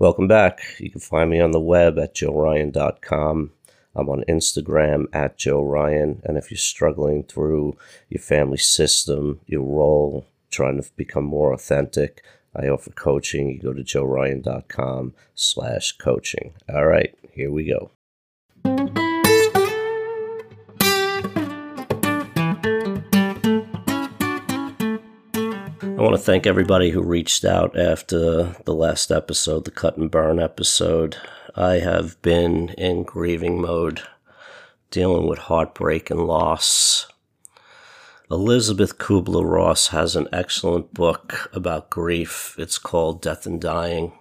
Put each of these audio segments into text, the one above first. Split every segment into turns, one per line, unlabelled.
Welcome back. You can find me on the web at joeryan.com. I'm on Instagram at Joe Ryan. And if you're struggling through your family system, your role, trying to become more authentic, I offer coaching. You go to joeryan.com slash coaching. All right, here we go. I want to thank everybody who reached out after the last episode, the cut and burn episode. I have been in grieving mode, dealing with heartbreak and loss. Elizabeth Kubler Ross has an excellent book about grief. It's called Death and Dying.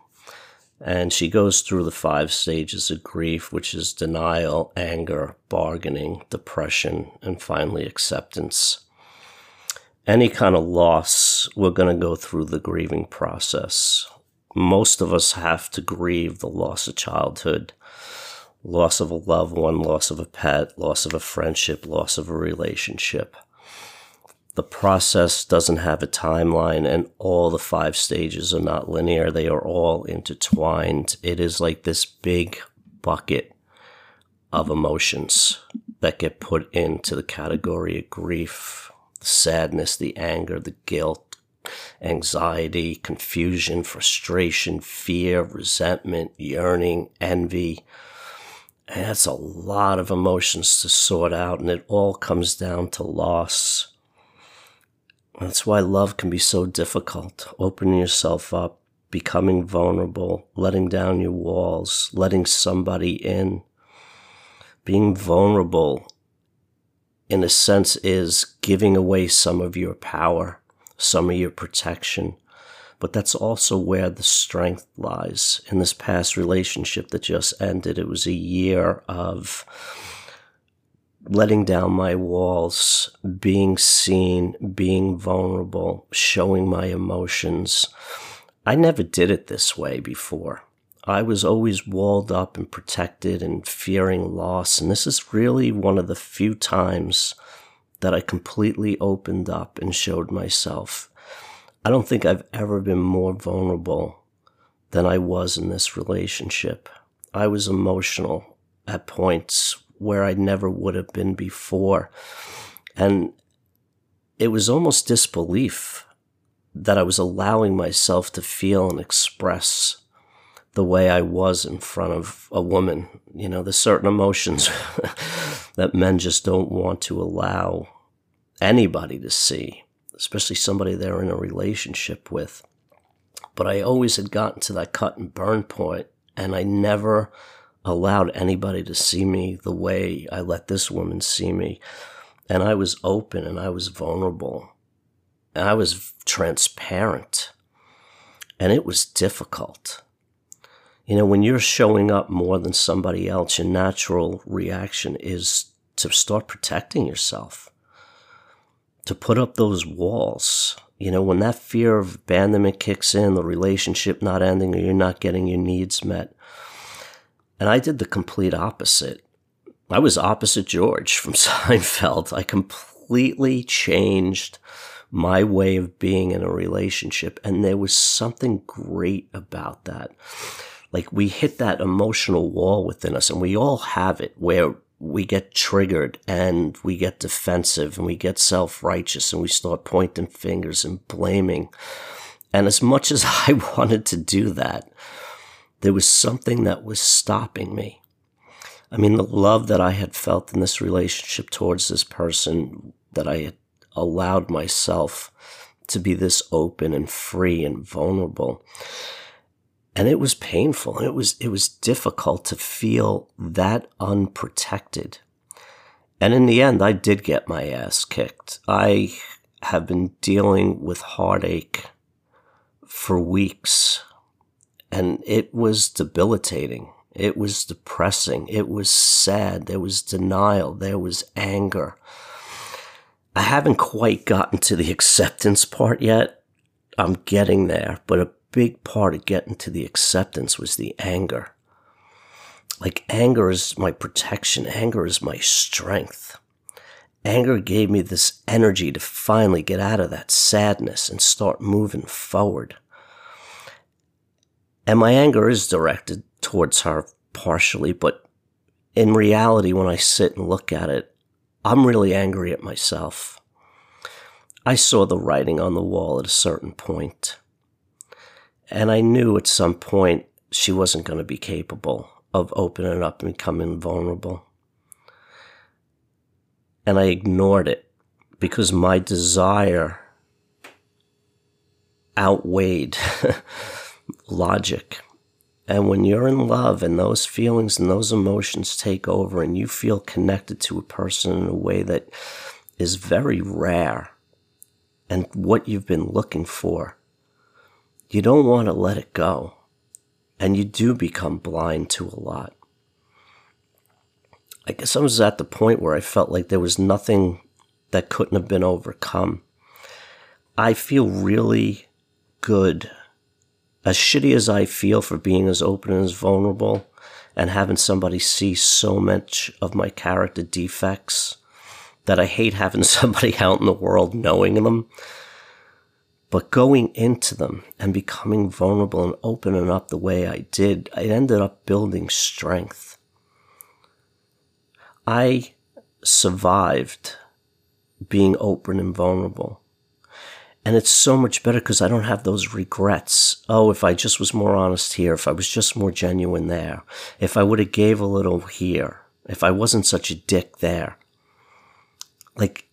And she goes through the five stages of grief, which is denial, anger, bargaining, depression, and finally acceptance any kind of loss, we're going to go through the grieving process. Most of us have to grieve the loss of childhood, loss of a loved one, loss of a pet, loss of a friendship, loss of a relationship. The process doesn't have a timeline, and all the five stages are not linear. They are all intertwined. It is like this big bucket of emotions that get put into the category of grief the sadness, the anger, the guilt, anxiety, confusion, frustration, fear, resentment, yearning, envy. And that's a lot of emotions to sort out, and it all comes down to loss. That's why love can be so difficult. Opening yourself up, becoming vulnerable, letting down your walls, letting somebody in. Being vulnerable in a sense, is giving away some of your power, some of your protection. But that's also where the strength lies. In this past relationship that just ended, it was a year of letting down my walls, being seen, being vulnerable, showing my emotions. I never did it this way before. I was always walled up and protected and fearing loss. And this is really one of the few times that I completely opened up and showed myself. I don't think I've ever been more vulnerable than I was in this relationship. I was emotional at points where I never would have been before. And it was almost disbelief that I was allowing myself to feel and express the way I was in front of a woman. You know, there's certain emotions that men just don't want to allow anybody to see, especially somebody they're in a relationship with. But I always had gotten to that cut and burn point, and I never allowed anybody to see me the way I let this woman see me. And I was open and I was vulnerable. And I was transparent. And it was difficult you know, when you're showing up more than somebody else, your natural reaction is to start protecting yourself, to put up those walls. You know, when that fear of abandonment kicks in, the relationship not ending, or you're not getting your needs met. And I did the complete opposite. I was opposite George from Seinfeld. I completely changed my way of being in a relationship. And there was something great about that like we hit that emotional wall within us and we all have it where we get triggered and we get defensive and we get self-righteous and we start pointing fingers and blaming. And as much as I wanted to do that, there was something that was stopping me. I mean, the love that I had felt in this relationship towards this person that I had allowed myself to be this open and free and vulnerable and it was painful. It was, it was difficult to feel that unprotected. And in the end, I did get my ass kicked. I have been dealing with heartache for weeks and it was debilitating. It was depressing. It was sad. There was denial. There was anger. I haven't quite gotten to the acceptance part yet. I'm getting there, but big part of getting to the acceptance was the anger. Like, anger is my protection, anger is my strength. Anger gave me this energy to finally get out of that sadness and start moving forward. And my anger is directed towards her partially, but in reality, when I sit and look at it, I'm really angry at myself. I saw the writing on the wall at a certain point, and I knew at some point she wasn't going to be capable of opening up and becoming vulnerable. And I ignored it because my desire outweighed logic. And when you're in love and those feelings and those emotions take over and you feel connected to a person in a way that is very rare and what you've been looking for, you don't want to let it go. And you do become blind to a lot. I guess I was at the point where I felt like there was nothing that couldn't have been overcome. I feel really good as shitty as I feel for being as open and as vulnerable and having somebody see so much of my character defects that I hate having somebody out in the world knowing them. But going into them and becoming vulnerable and opening up the way I did, I ended up building strength. I survived being open and vulnerable. And it's so much better because I don't have those regrets. Oh, if I just was more honest here, if I was just more genuine there, if I would have gave a little here, if I wasn't such a dick there. Like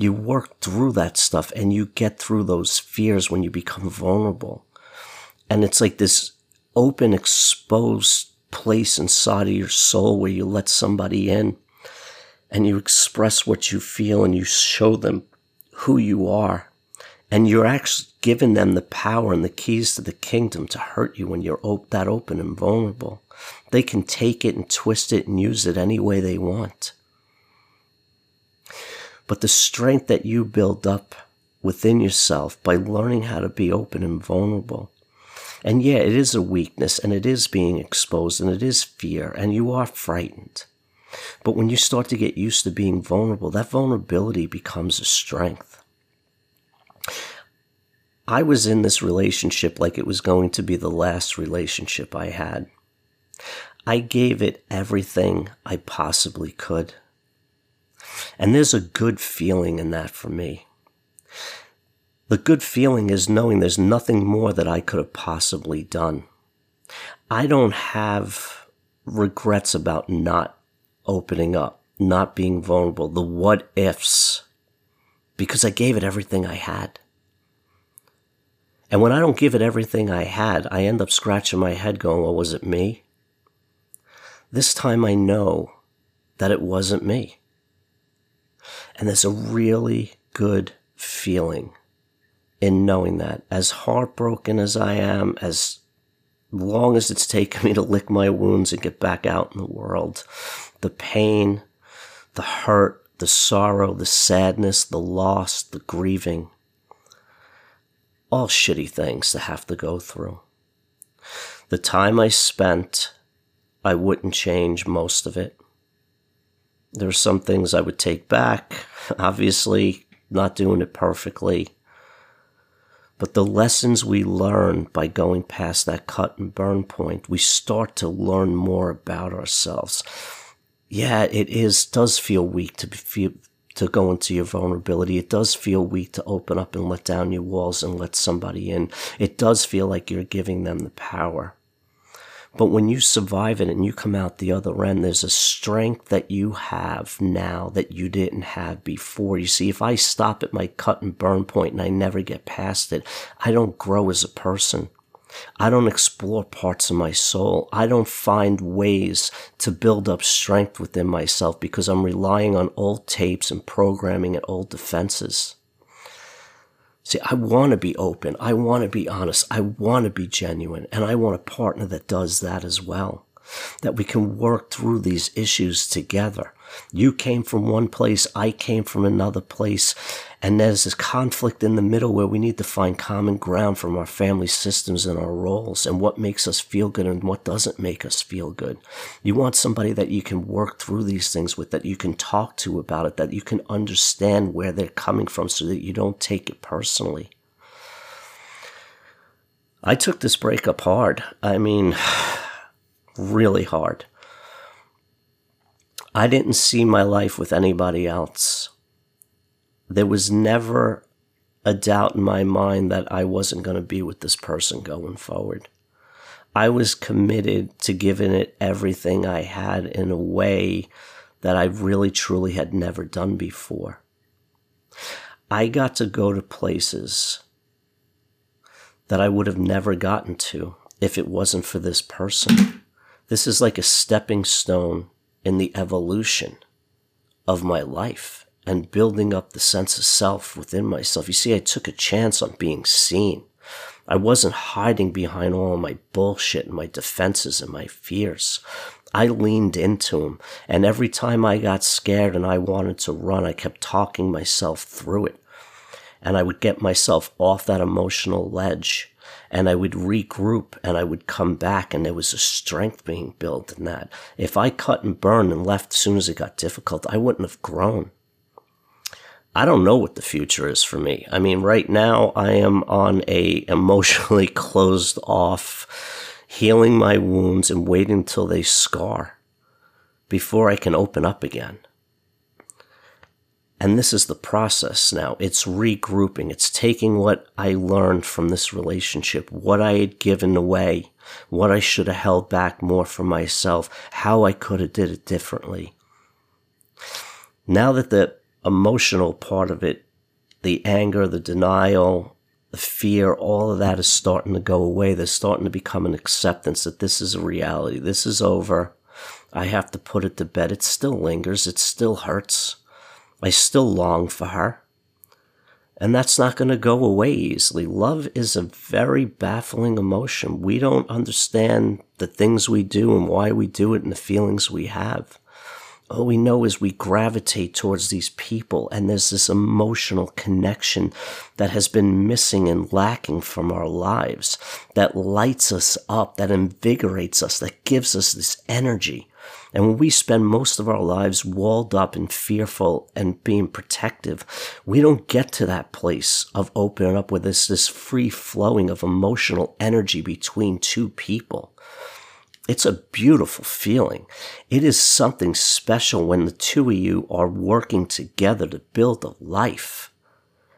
you, work through that stuff and you get through those fears when you become vulnerable. And it's like this open, exposed place inside of your soul where you let somebody in and you express what you feel and you show them who you are and you're actually giving them the power and the keys to the kingdom to hurt you when you're op- that open and vulnerable. They can take it and twist it and use it any way they want. But the strength that you build up within yourself by learning how to be open and vulnerable. And yeah, it is a weakness and it is being exposed and it is fear and you are frightened. But when you start to get used to being vulnerable, that vulnerability becomes a strength. I was in this relationship like it was going to be the last relationship I had. I gave it everything I possibly could. And there's a good feeling in that for me. The good feeling is knowing there's nothing more that I could have possibly done. I don't have regrets about not opening up, not being vulnerable, the what ifs, because I gave it everything I had. And when I don't give it everything I had, I end up scratching my head going, well, was it me? This time I know that it wasn't me. And there's a really good feeling in knowing that. As heartbroken as I am, as long as it's taken me to lick my wounds and get back out in the world, the pain, the hurt, the sorrow, the sadness, the loss, the grieving, all shitty things to have to go through. The time I spent, I wouldn't change most of it. There are some things I would take back, obviously, not doing it perfectly. But the lessons we learn by going past that cut and burn point, we start to learn more about ourselves. Yeah, it is does feel weak to be, to go into your vulnerability. It does feel weak to open up and let down your walls and let somebody in. It does feel like you're giving them the power. But when you survive it and you come out the other end, there's a strength that you have now that you didn't have before. You see, if I stop at my cut and burn point and I never get past it, I don't grow as a person. I don't explore parts of my soul. I don't find ways to build up strength within myself because I'm relying on old tapes and programming and old defenses. See, I want to be open. I want to be honest. I want to be genuine. And I want a partner that does that as well. That we can work through these issues together. You came from one place, I came from another place, and there's this conflict in the middle where we need to find common ground from our family systems and our roles and what makes us feel good and what doesn't make us feel good. You want somebody that you can work through these things with, that you can talk to about it, that you can understand where they're coming from so that you don't take it personally. I took this breakup hard. I mean, really hard. I didn't see my life with anybody else. There was never a doubt in my mind that I wasn't going to be with this person going forward. I was committed to giving it everything I had in a way that I really truly had never done before. I got to go to places that I would have never gotten to if it wasn't for this person. This is like a stepping stone in the evolution of my life and building up the sense of self within myself. You see, I took a chance on being seen. I wasn't hiding behind all my bullshit and my defenses and my fears. I leaned into them. And every time I got scared and I wanted to run, I kept talking myself through it. And I would get myself off that emotional ledge and I would regroup and I would come back and there was a strength being built in that. If I cut and burned and left as soon as it got difficult, I wouldn't have grown. I don't know what the future is for me. I mean, right now I am on a emotionally closed off, healing my wounds and waiting until they scar before I can open up again. And this is the process now. It's regrouping. It's taking what I learned from this relationship, what I had given away, what I should have held back more for myself, how I could have did it differently. Now that the emotional part of it, the anger, the denial, the fear, all of that is starting to go away. There's starting to become an acceptance that this is a reality. This is over. I have to put it to bed. It still lingers. It still hurts I still long for her. And that's not going to go away easily. Love is a very baffling emotion. We don't understand the things we do and why we do it and the feelings we have. All we know is we gravitate towards these people and there's this emotional connection that has been missing and lacking from our lives that lights us up, that invigorates us, that gives us this energy. And when we spend most of our lives walled up and fearful and being protective, we don't get to that place of opening up with this, this free flowing of emotional energy between two people. It's a beautiful feeling. It is something special when the two of you are working together to build a life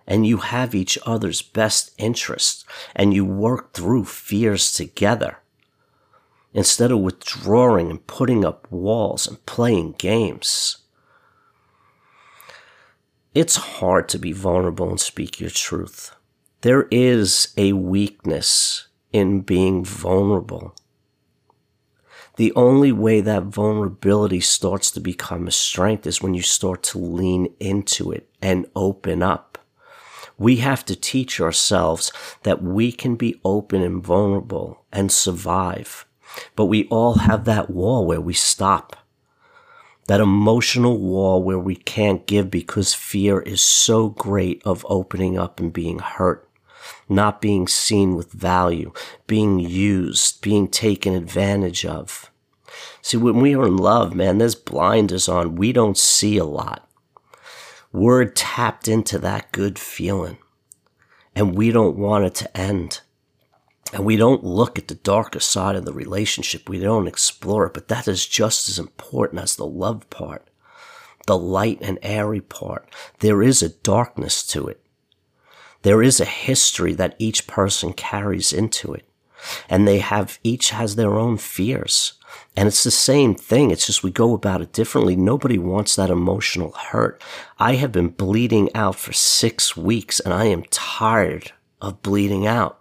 and you have each other's best interests and you work through fears together instead of withdrawing and putting up walls and playing games. It's hard to be vulnerable and speak your truth. There is a weakness in being vulnerable. The only way that vulnerability starts to become a strength is when you start to lean into it and open up. We have to teach ourselves that we can be open and vulnerable and survive but we all have that wall where we stop. That emotional wall where we can't give because fear is so great of opening up and being hurt, not being seen with value, being used, being taken advantage of. See, when we are in love, man, there's blinders on. We don't see a lot. We're tapped into that good feeling and we don't want it to end. And we don't look at the darker side of the relationship. We don't explore it, but that is just as important as the love part, the light and airy part. There is a darkness to it. There is a history that each person carries into it. And they have, each has their own fears. And it's the same thing. It's just we go about it differently. Nobody wants that emotional hurt. I have been bleeding out for six weeks and I am tired of bleeding out.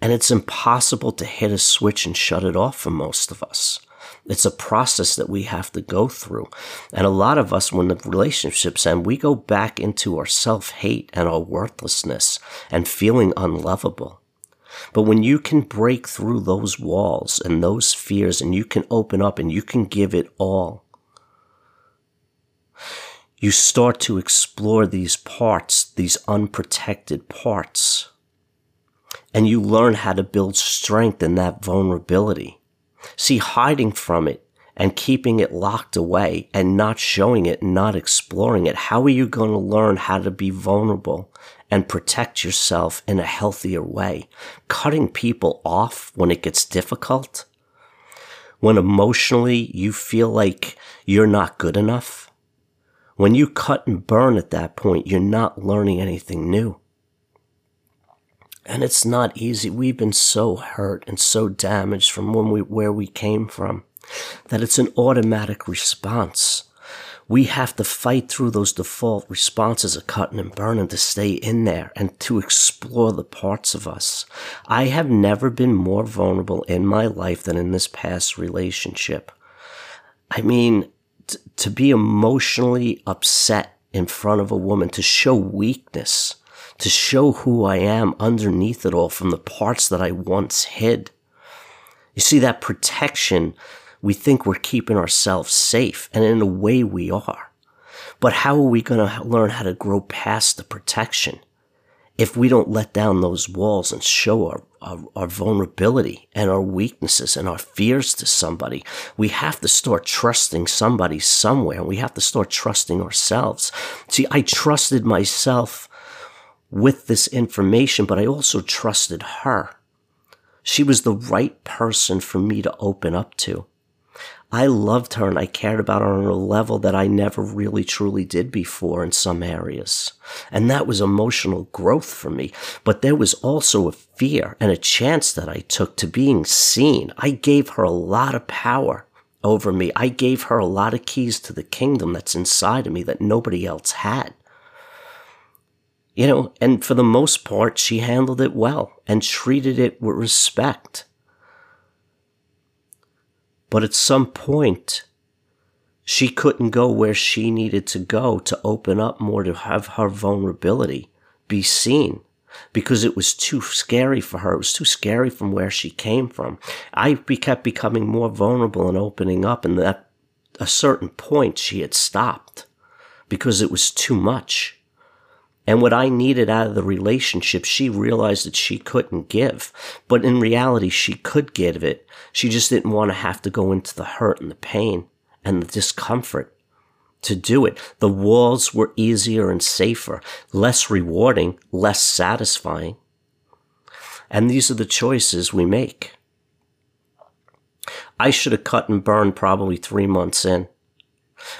And it's impossible to hit a switch and shut it off for most of us. It's a process that we have to go through. And a lot of us, when the relationships end, we go back into our self hate and our worthlessness and feeling unlovable. But when you can break through those walls and those fears and you can open up and you can give it all, you start to explore these parts, these unprotected parts and you learn how to build strength in that vulnerability. See, hiding from it and keeping it locked away and not showing it not exploring it, how are you going to learn how to be vulnerable and protect yourself in a healthier way? Cutting people off when it gets difficult, when emotionally you feel like you're not good enough, when you cut and burn at that point, you're not learning anything new. And it's not easy. We've been so hurt and so damaged from when we, where we came from that it's an automatic response. We have to fight through those default responses of cutting and burning to stay in there and to explore the parts of us. I have never been more vulnerable in my life than in this past relationship. I mean, t- to be emotionally upset in front of a woman, to show weakness, to show who I am underneath it all from the parts that I once hid. You see, that protection we think we're keeping ourselves safe, and in a way we are. But how are we going to learn how to grow past the protection if we don't let down those walls and show our, our, our, vulnerability and our weaknesses and our fears to somebody? We have to start trusting somebody somewhere. and We have to start trusting ourselves. See, I trusted myself with this information, but I also trusted her. She was the right person for me to open up to. I loved her and I cared about her on a level that I never really truly did before in some areas. And that was emotional growth for me. But there was also a fear and a chance that I took to being seen. I gave her a lot of power over me. I gave her a lot of keys to the kingdom that's inside of me that nobody else had. You know, and for the most part, she handled it well and treated it with respect. But at some point, she couldn't go where she needed to go to open up more, to have her vulnerability be seen because it was too scary for her. It was too scary from where she came from. I kept becoming more vulnerable and opening up, and at a certain point, she had stopped because it was too much. And what I needed out of the relationship, she realized that she couldn't give. But in reality, she could give it. She just didn't want to have to go into the hurt and the pain and the discomfort to do it. The walls were easier and safer, less rewarding, less satisfying. And these are the choices we make. I should have cut and burned probably three months in.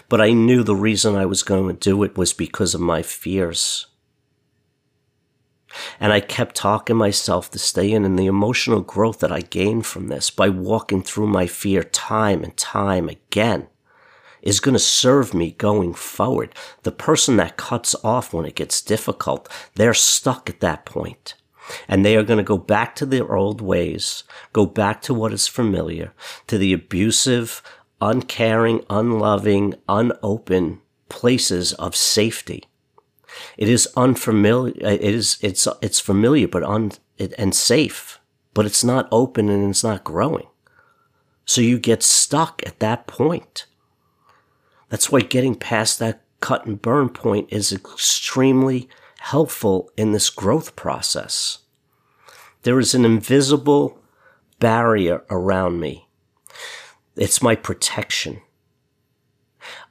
But I knew the reason I was going to do it was because of my fears. And I kept talking myself to stay in and the emotional growth that I gained from this by walking through my fear time and time again is going to serve me going forward. The person that cuts off when it gets difficult, they're stuck at that point. And they are going to go back to their old ways, go back to what is familiar, to the abusive, uncaring, unloving, unopen places of safety it is unfamiliar. It is it's it's familiar, but un it, and safe, but it's not open and it's not growing. So you get stuck at that point. That's why getting past that cut and burn point is extremely helpful in this growth process. There is an invisible barrier around me. It's my protection.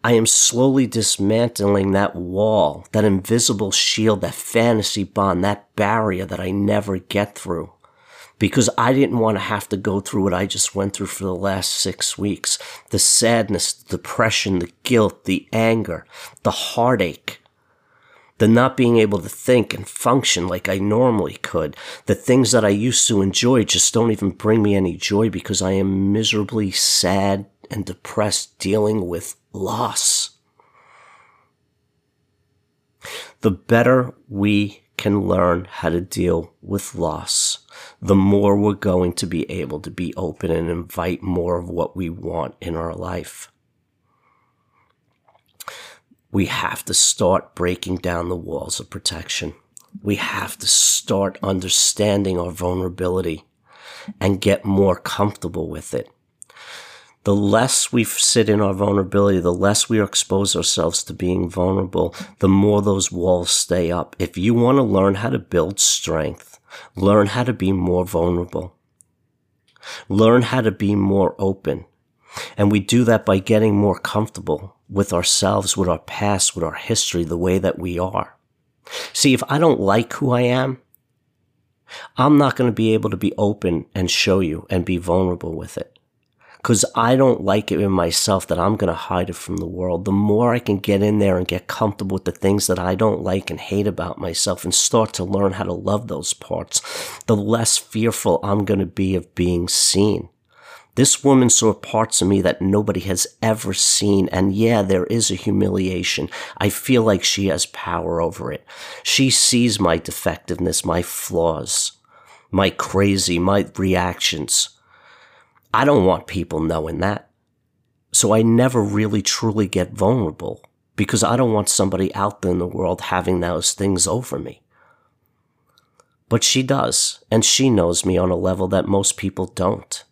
I am slowly dismantling that wall, that invisible shield, that fantasy bond, that barrier that I never get through. Because I didn't want to have to go through what I just went through for the last six weeks. The sadness, the depression, the guilt, the anger, the heartache, the not being able to think and function like I normally could. The things that I used to enjoy just don't even bring me any joy because I am miserably sad and depressed dealing with loss. The better we can learn how to deal with loss, the more we're going to be able to be open and invite more of what we want in our life. We have to start breaking down the walls of protection. We have to start understanding our vulnerability and get more comfortable with it the less we sit in our vulnerability, the less we expose ourselves to being vulnerable, the more those walls stay up. If you want to learn how to build strength, learn how to be more vulnerable. Learn how to be more open. And we do that by getting more comfortable with ourselves, with our past, with our history, the way that we are. See, if I don't like who I am, I'm not going to be able to be open and show you and be vulnerable with it. Because I don't like it in myself that I'm going to hide it from the world. The more I can get in there and get comfortable with the things that I don't like and hate about myself and start to learn how to love those parts, the less fearful I'm going to be of being seen. This woman saw parts of me that nobody has ever seen. And yeah, there is a humiliation. I feel like she has power over it. She sees my defectiveness, my flaws, my crazy, my reactions. I don't want people knowing that. So I never really truly get vulnerable because I don't want somebody out there in the world having those things over me. But she does, and she knows me on a level that most people don't.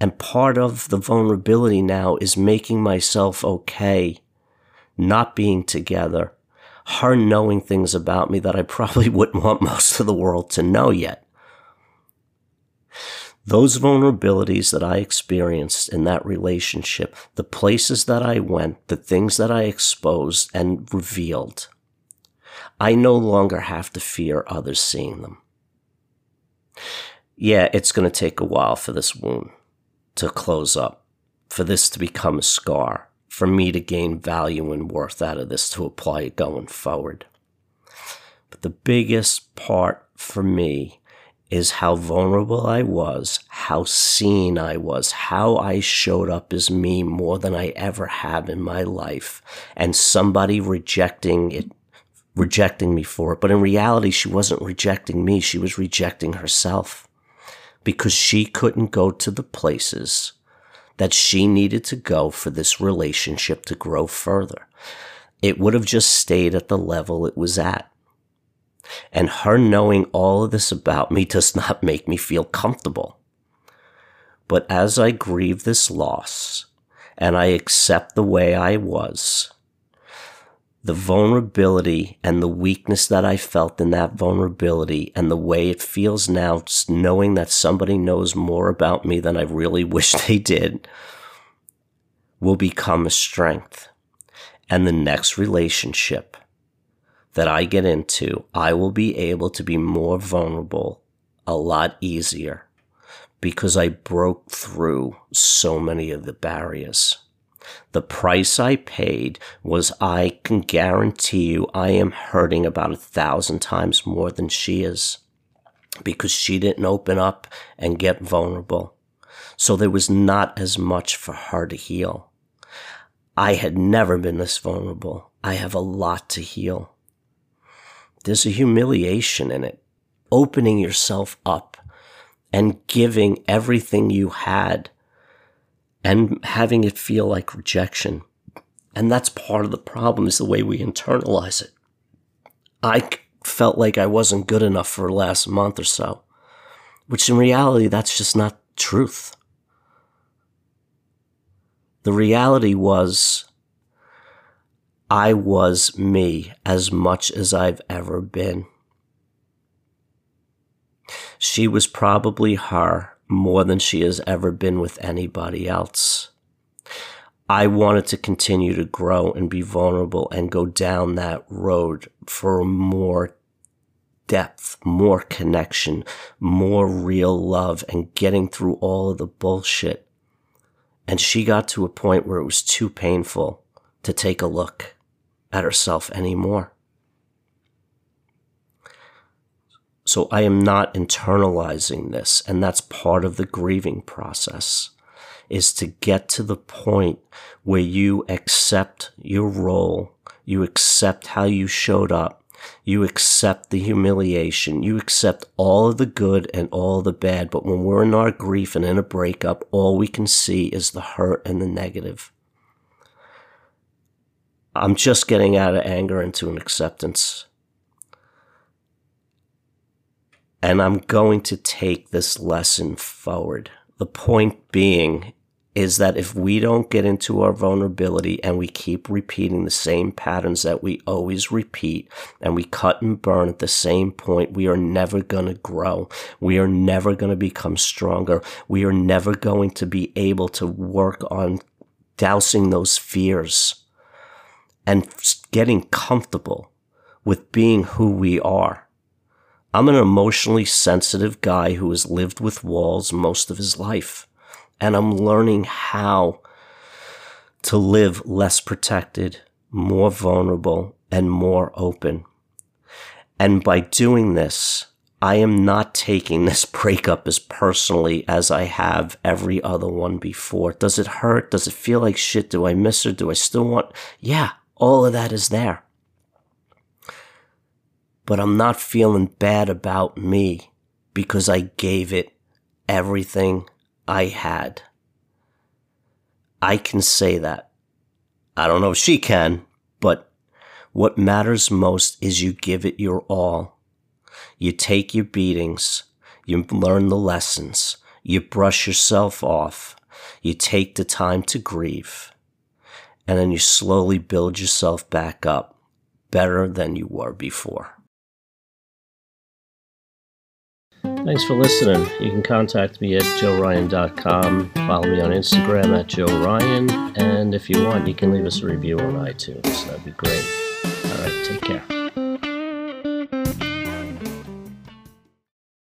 And part of the vulnerability now is making myself okay, not being together, her knowing things about me that I probably wouldn't want most of the world to know yet. Those vulnerabilities that I experienced in that relationship, the places that I went, the things that I exposed and revealed, I no longer have to fear others seeing them. Yeah, it's going to take a while for this wound to close up, for this to become a scar, for me to gain value and worth out of this to apply it going forward. But the biggest part for me is how vulnerable I was, how seen I was, how I showed up as me more than I ever have in my life, and somebody rejecting it, rejecting me for it. But in reality, she wasn't rejecting me, she was rejecting herself because she couldn't go to the places that she needed to go for this relationship to grow further. It would have just stayed at the level it was at. And her knowing all of this about me does not make me feel comfortable. But as I grieve this loss and I accept the way I was, the vulnerability and the weakness that I felt in that vulnerability and the way it feels now, knowing that somebody knows more about me than I really wish they did, will become a strength. And the next relationship that I get into, I will be able to be more vulnerable a lot easier because I broke through so many of the barriers. The price I paid was I can guarantee you I am hurting about a thousand times more than she is because she didn't open up and get vulnerable. So there was not as much for her to heal. I had never been this vulnerable. I have a lot to heal. There's a humiliation in it. Opening yourself up and giving everything you had and having it feel like rejection. And that's part of the problem is the way we internalize it. I felt like I wasn't good enough for last month or so, which in reality, that's just not truth. The reality was I was me as much as I've ever been. She was probably her more than she has ever been with anybody else. I wanted to continue to grow and be vulnerable and go down that road for more depth, more connection, more real love and getting through all of the bullshit. And she got to a point where it was too painful to take a look at herself anymore. So I am not internalizing this. And that's part of the grieving process is to get to the point where you accept your role. You accept how you showed up. You accept the humiliation. You accept all of the good and all the bad. But when we're in our grief and in a breakup, all we can see is the hurt and the negative. I'm just getting out of anger into an acceptance. And I'm going to take this lesson forward. The point being is that if we don't get into our vulnerability and we keep repeating the same patterns that we always repeat and we cut and burn at the same point, we are never going to grow. We are never going to become stronger. We are never going to be able to work on dousing those fears and getting comfortable with being who we are. I'm an emotionally sensitive guy who has lived with walls most of his life and I'm learning how to live less protected, more vulnerable, and more open. And by doing this, I am not taking this breakup as personally as I have every other one before. Does it hurt? Does it feel like shit? Do I miss her? Do I still want? Yeah, all of that is there. But I'm not feeling bad about me because I gave it everything I had. I can say that. I don't know if she can, but what matters most is you give it your all. You take your beatings. You learn the lessons. You brush yourself off. You take the time to grieve. And then you slowly build yourself back up better than you were before. Thanks for listening. You can contact me at joeryan.com. Follow me on Instagram at joeryan. And if you want, you can leave us a review on iTunes. That'd be great. All right, take care.